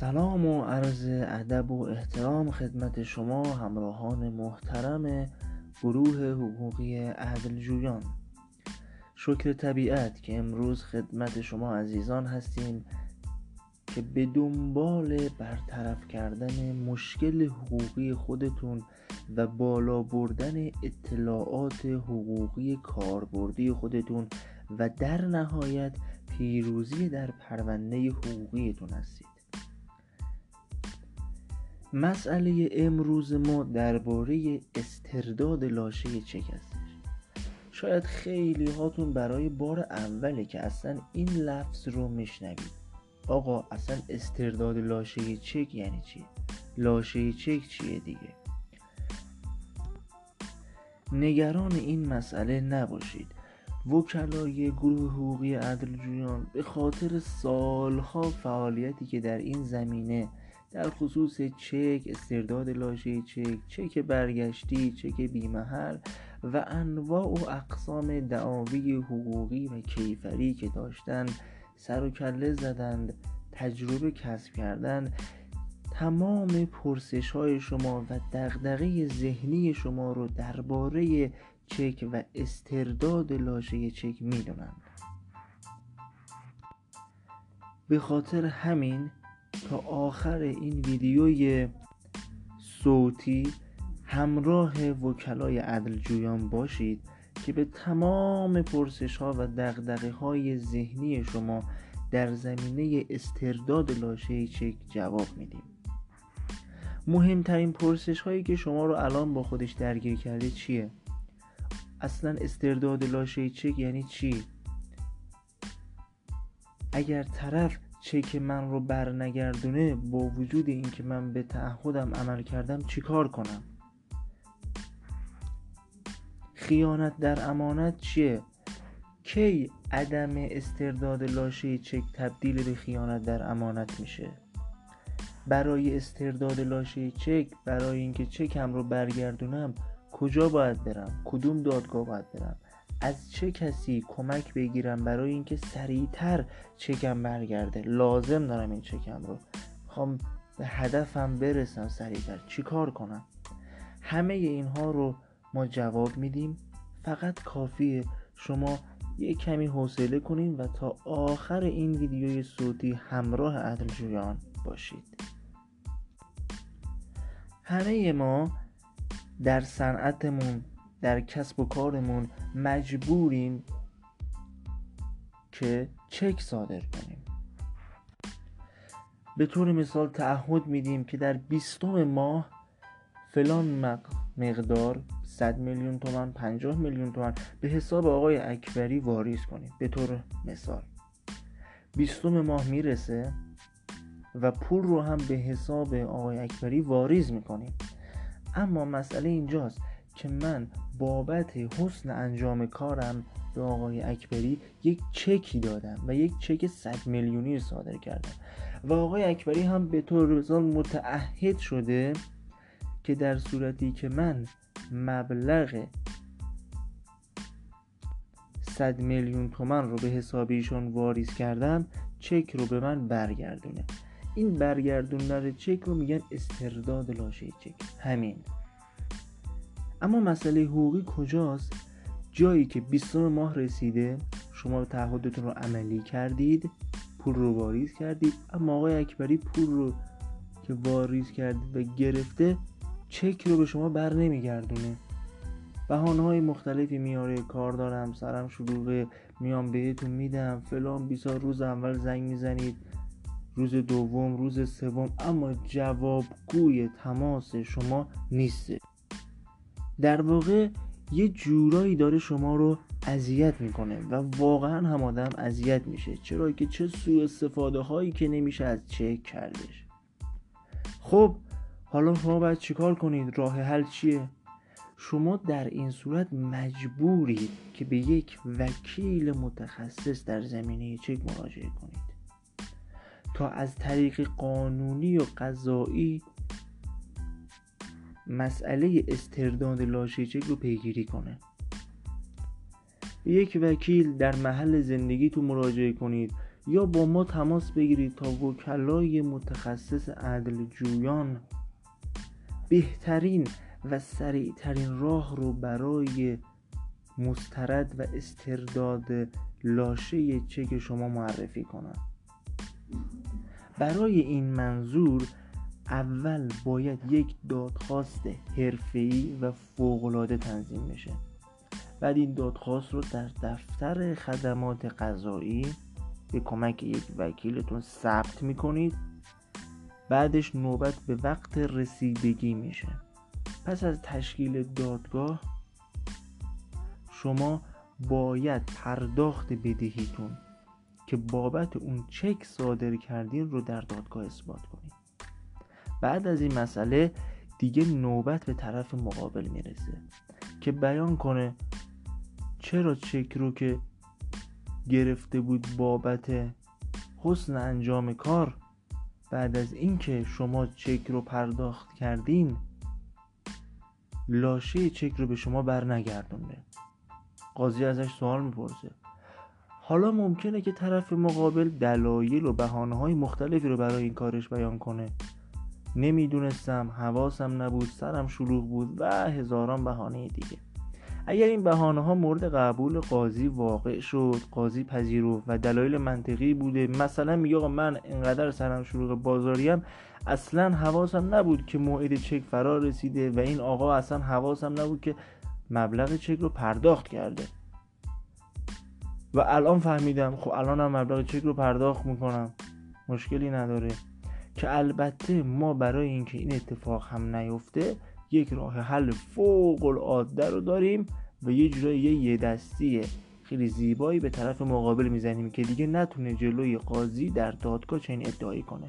سلام و عرض ادب و احترام خدمت شما همراهان محترم گروه حقوقی عدل جویان شکر طبیعت که امروز خدمت شما عزیزان هستیم که به دنبال برطرف کردن مشکل حقوقی خودتون و بالا بردن اطلاعات حقوقی کاربردی خودتون و در نهایت پیروزی در پرونده حقوقیتون هستید. مسئله امروز ما درباره استرداد لاشه چک هستش شاید خیلی هاتون برای بار اوله که اصلا این لفظ رو میشنوید آقا اصلا استرداد لاشه چک یعنی چی؟ لاشه چک چیه دیگه؟ نگران این مسئله نباشید وکلای گروه حقوقی عدل به خاطر سالها فعالیتی که در این زمینه در خصوص چک استرداد لاشه چک چک برگشتی چک بیمهر و انواع و اقسام دعاوی حقوقی و کیفری که داشتند سر و کله زدند تجربه کسب کردن تمام پرسش های شما و دغدغه ذهنی شما رو درباره چک و استرداد لاشه چک می‌دونند به خاطر همین تا آخر این ویدیوی صوتی همراه وکلای عدل جویان باشید که به تمام پرسش ها و دغدغه های ذهنی شما در زمینه استرداد لاشه چک جواب میدیم مهمترین پرسش هایی که شما رو الان با خودش درگیر کرده چیه؟ اصلا استرداد لاشه چک یعنی چی؟ اگر طرف چک من رو برنگردونه با وجود اینکه من به تعهدم عمل کردم چیکار کنم؟ خیانت در امانت چیه؟ کی عدم استرداد لاشه چک تبدیل به خیانت در امانت میشه برای استرداد لاشه چک برای اینکه چکم رو برگردونم کجا باید برم کدوم دادگاه باید برم از چه کسی کمک بگیرم برای اینکه سریعتر چکم برگرده؟ لازم دارم این چکم رو. خوام به هدفم برسم سریعتر. چیکار کنم؟ همه اینها رو ما جواب میدیم. فقط کافیه شما یه کمی حوصله کنین و تا آخر این ویدیوی صوتی همراه عدل جویان باشید. همه ما در صنعتمون در کسب و کارمون مجبوریم که چک صادر کنیم. به طور مثال تعهد میدیم که در بیستم ماه فلان مقدار 100 میلیون تومن 50 میلیون تومن به حساب آقای اکبری واریز کنیم. به طور مثال. بیستم ماه می‌رسه و پول رو هم به حساب آقای اکبری واریز می‌کنیم. اما مسئله اینجاست که من بابت حسن انجام کارم به آقای اکبری یک چکی دادم و یک چک 100 میلیونی صادر کردم. و آقای اکبری هم به طور مثال متعهد شده که در صورتی که من مبلغ 100 میلیون تومن رو به حساب ایشون واریز کردم چک رو به من برگردونه. این برگردوندن چک رو میگن استرداد لاشه چک. همین. اما مسئله حقوقی کجاست؟ جایی که 20 ماه رسیده شما تعهدتون رو عملی کردید پول رو واریز کردید اما آقای اکبری پول رو که واریز کردید و گرفته چک رو به شما بر نمیگردونه. بهانه مختلفی میاره کار دارم سرم شلوغه میام بهتون میدم فلان بیسا روز اول زنگ می‌زنید روز دوم روز سوم اما جوابگوی تماس شما نیسته در واقع یه جورایی داره شما رو اذیت می‌کنه و واقعا هم آدم اذیت میشه. چرا که چه سوء استفاده هایی که نمیشه از چک کردش. خب حالا شما باید چیکار کنید؟ راه حل چیه؟ شما در این صورت مجبورید که به یک وکیل متخصص در زمینه چک مراجعه کنید. تا از طریق قانونی و قضایی مسئله استرداد لاشه چک رو پیگیری کنه. یک وکیل در محل زندگی تو مراجعه کنید یا با ما تماس بگیرید تا وکلای متخصص عدل جویان بهترین و سریعترین راه رو برای مسترد و استرداد لاشه چک شما معرفی کنم برای این منظور اول باید یک دادخواست حرفه‌ای و فوق‌العاده تنظیم بشه. بعد این دادخواست رو در دفتر خدمات قضایی به کمک یک وکیلتون ثبت می‌کنید. بعدش نوبت به وقت رسیدگی میشه. پس از تشکیل دادگاه شما باید پرداخت بدهیتون که بابت اون چک صادر کردین رو در دادگاه اثبات کنید. بعد از این مسئله دیگه نوبت به طرف مقابل می‌رسه که بیان کنه چرا چک رو که گرفته بود بابت حسن انجام کار بعد از اینکه شما چک رو پرداخت کردین لاشه چک رو به شما بر نگردونده قاضی ازش سوال می‌پرسه. حالا ممکنه که طرف مقابل دلایل و بحانه های مختلفی رو برای این کارش بیان کنه. نمی‌دونستم حواسم نبود سرم شلوغ بود و هزاران بهانه دیگه. اگر این بهانه ها مورد قبول قاضی واقع شد قاضی پذیرو و دلایل منطقی بوده مثلا میگه آقا من انقدر سرم شلوغ بازاریم اصلا حواسم نبود که موعد چک فرا رسیده و این آقا اصلا حواسم نبود که مبلغ چک رو پرداخت کرده. و الان فهمیدم خب الان هم مبلغ چک رو پرداخت می‌کنم. مشکلی نداره. که البته ما برای اینکه این اتفاق هم نیفته یک راه حل فوق العاده رو داریم و یه جورایی یه دستی خیلی زیبایی به طرف مقابل می‌زنیم که دیگه نتونه جلوی قاضی در دادگاه چنین ادعایی کنه.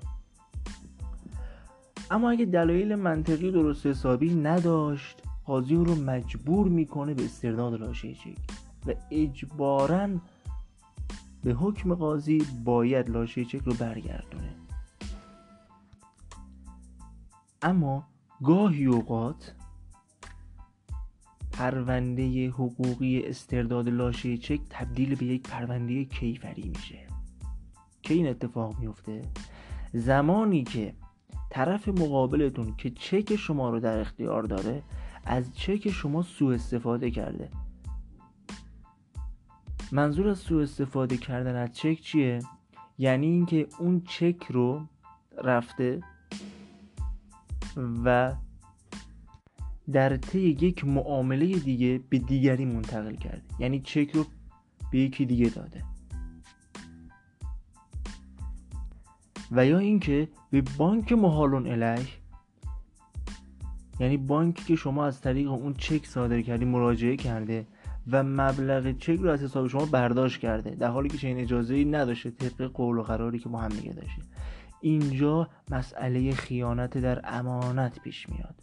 اما اگه دلایل منطقی درست حسابی نداشت قاضی رو مجبور می‌کنه به استرداد لاشه چک و اجبارا به حکم قاضی باید لاشه چک رو برگردونه. اما گاهی اوقات پرونده حقوقی استرداد لاشه چک تبدیل به یک پرونده کیفری میشه. که این اتفاق میفته؟ زمانی که طرف مقابلتون که چک شما رو در اختیار داره از چک شما سوء استفاده کرده. منظور از سوء استفاده کردن از چک چیه؟ یعنی اینکه اون چک رو رفته و در طی یک معامله دیگه به دیگری منتقل کرده. یعنی چک رو به یکی دیگه داده. و یا اینکه به بانک محالون الیه یعنی بانکی که شما از طریق اون چک صادر کردی مراجعه کرده و مبلغ چک رو از حساب شما برداشت کرده در حالی که چنین اجازه ای نداشته طبق قول و قراری که ما هم داشتیم. اینجا مسئله خیانت در امانت پیش میاد.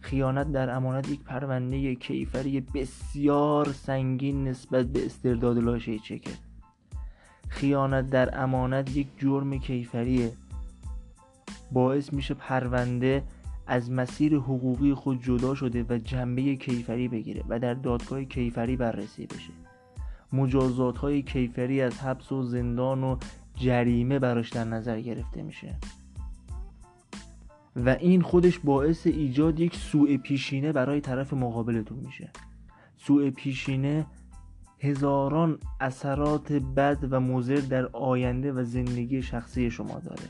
خیانت در امانت یک پرونده کیفری بسیار سنگین نسبت به استرداد لاشه چکه. خیانت در امانت یک جرم کیفریه باعث میشه پرونده از مسیر حقوقی خود جدا شده و جنبه کیفری بگیره و در دادگاه کیفری بررسی بشه. مجازات های کیفری از حبس و زندان و جریمه براش در نظر گرفته میشه. و این خودش باعث ایجاد یک سوء پیشینه برای طرف مقابلتون میشه. سوء پیشینه هزاران اثرات بد و مضر در آینده و زندگی شخصی شما داره.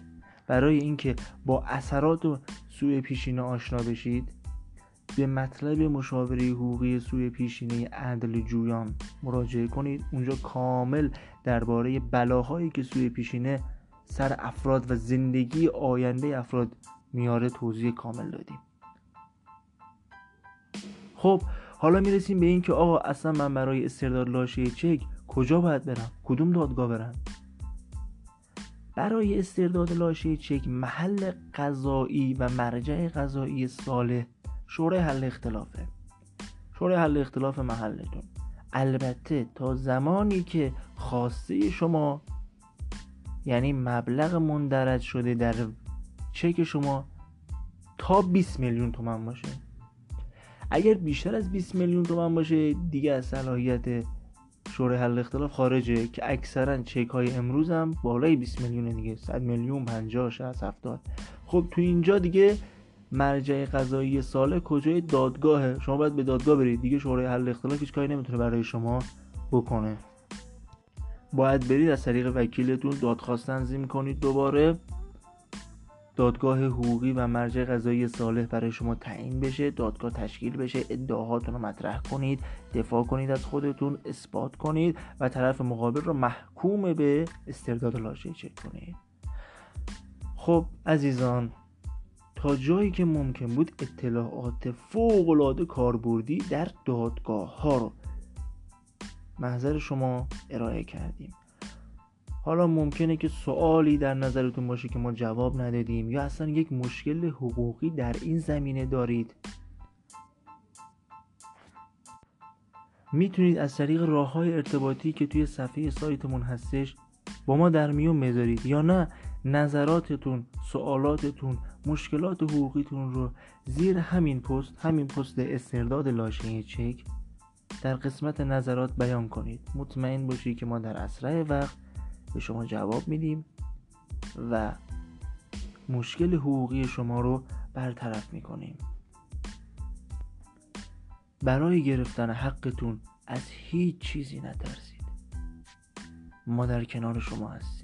برای اینکه با اثرات و سوء پیشینه آشنا بشید به مطلب مشاوره حقوقی سوی پیشینه عدل جویان مراجعه کنید. اونجا کامل درباره بلاهایی که سوی پیشینه سر افراد و زندگی آینده افراد میاره توضیح کامل دادیم. خب حالا می‌رسیم به این که آقا اصلا من برای استرداد لاشه چک کجا باید برم؟ کدوم دادگاه برم؟ برای استرداد لاشه چک محل قضایی و مرجع قضایی صالح شورای حل اختلافه شورای حل اختلاف محلتون. البته تا زمانی که خواسته شما یعنی مبلغ مندرج شده در چک شما تا 20 میلیون تومن باشه. اگر بیشتر از 20 میلیون تومن باشه دیگه از صلاحیت شورای حل اختلاف خارجه که اکثرا چک های امروز هم بالای 20 میلیون دیگه. 100 میلیون 50 60 70 خب تو اینجا دیگه مرجع قضایی ساله کجای دادگاهه؟ شما باید به دادگاه برید دیگه شورای حل اختلاف هیچ کاری نمی‌تونه برای شما بکنه. باید برید از طریق وکیلتون دادخواست تنظیم کنید دوباره. دادگاه حقوقی و مرجع قضایی صالح برای شما تعیین بشه دادگاه تشکیل بشه ادعاهاتون رو مطرح کنید دفاع کنید از خودتون اثبات کنید و طرف مقابل رو محکوم به استرداد لاشه کنید. خب عزیزان تا جایی که ممکن بود اطلاعات فوق العاده کاربردی در دادگاه ها رو محضر شما ارائه کردیم. حالا ممکنه که سوالی در نظرتون باشه که ما جواب ندادیم یا اصلا یک مشکل حقوقی در این زمینه دارید. می‌تونید از طریق راه های ارتباطی که توی صفحه سایتمون هستش با ما در میون بذارید یا نه نظراتتون سوالاتتون مشکلات حقوقیتون رو زیر همین پست همین پست استرداد لاشه چک در قسمت نظرات بیان کنید. مطمئن باشید که ما در اسرع وقت به شما جواب میدیم و مشکل حقوقی شما رو برطرف می‌کنیم. برای گرفتن حقتون از هیچ چیزی نترسید. ما در کنار شما هستیم.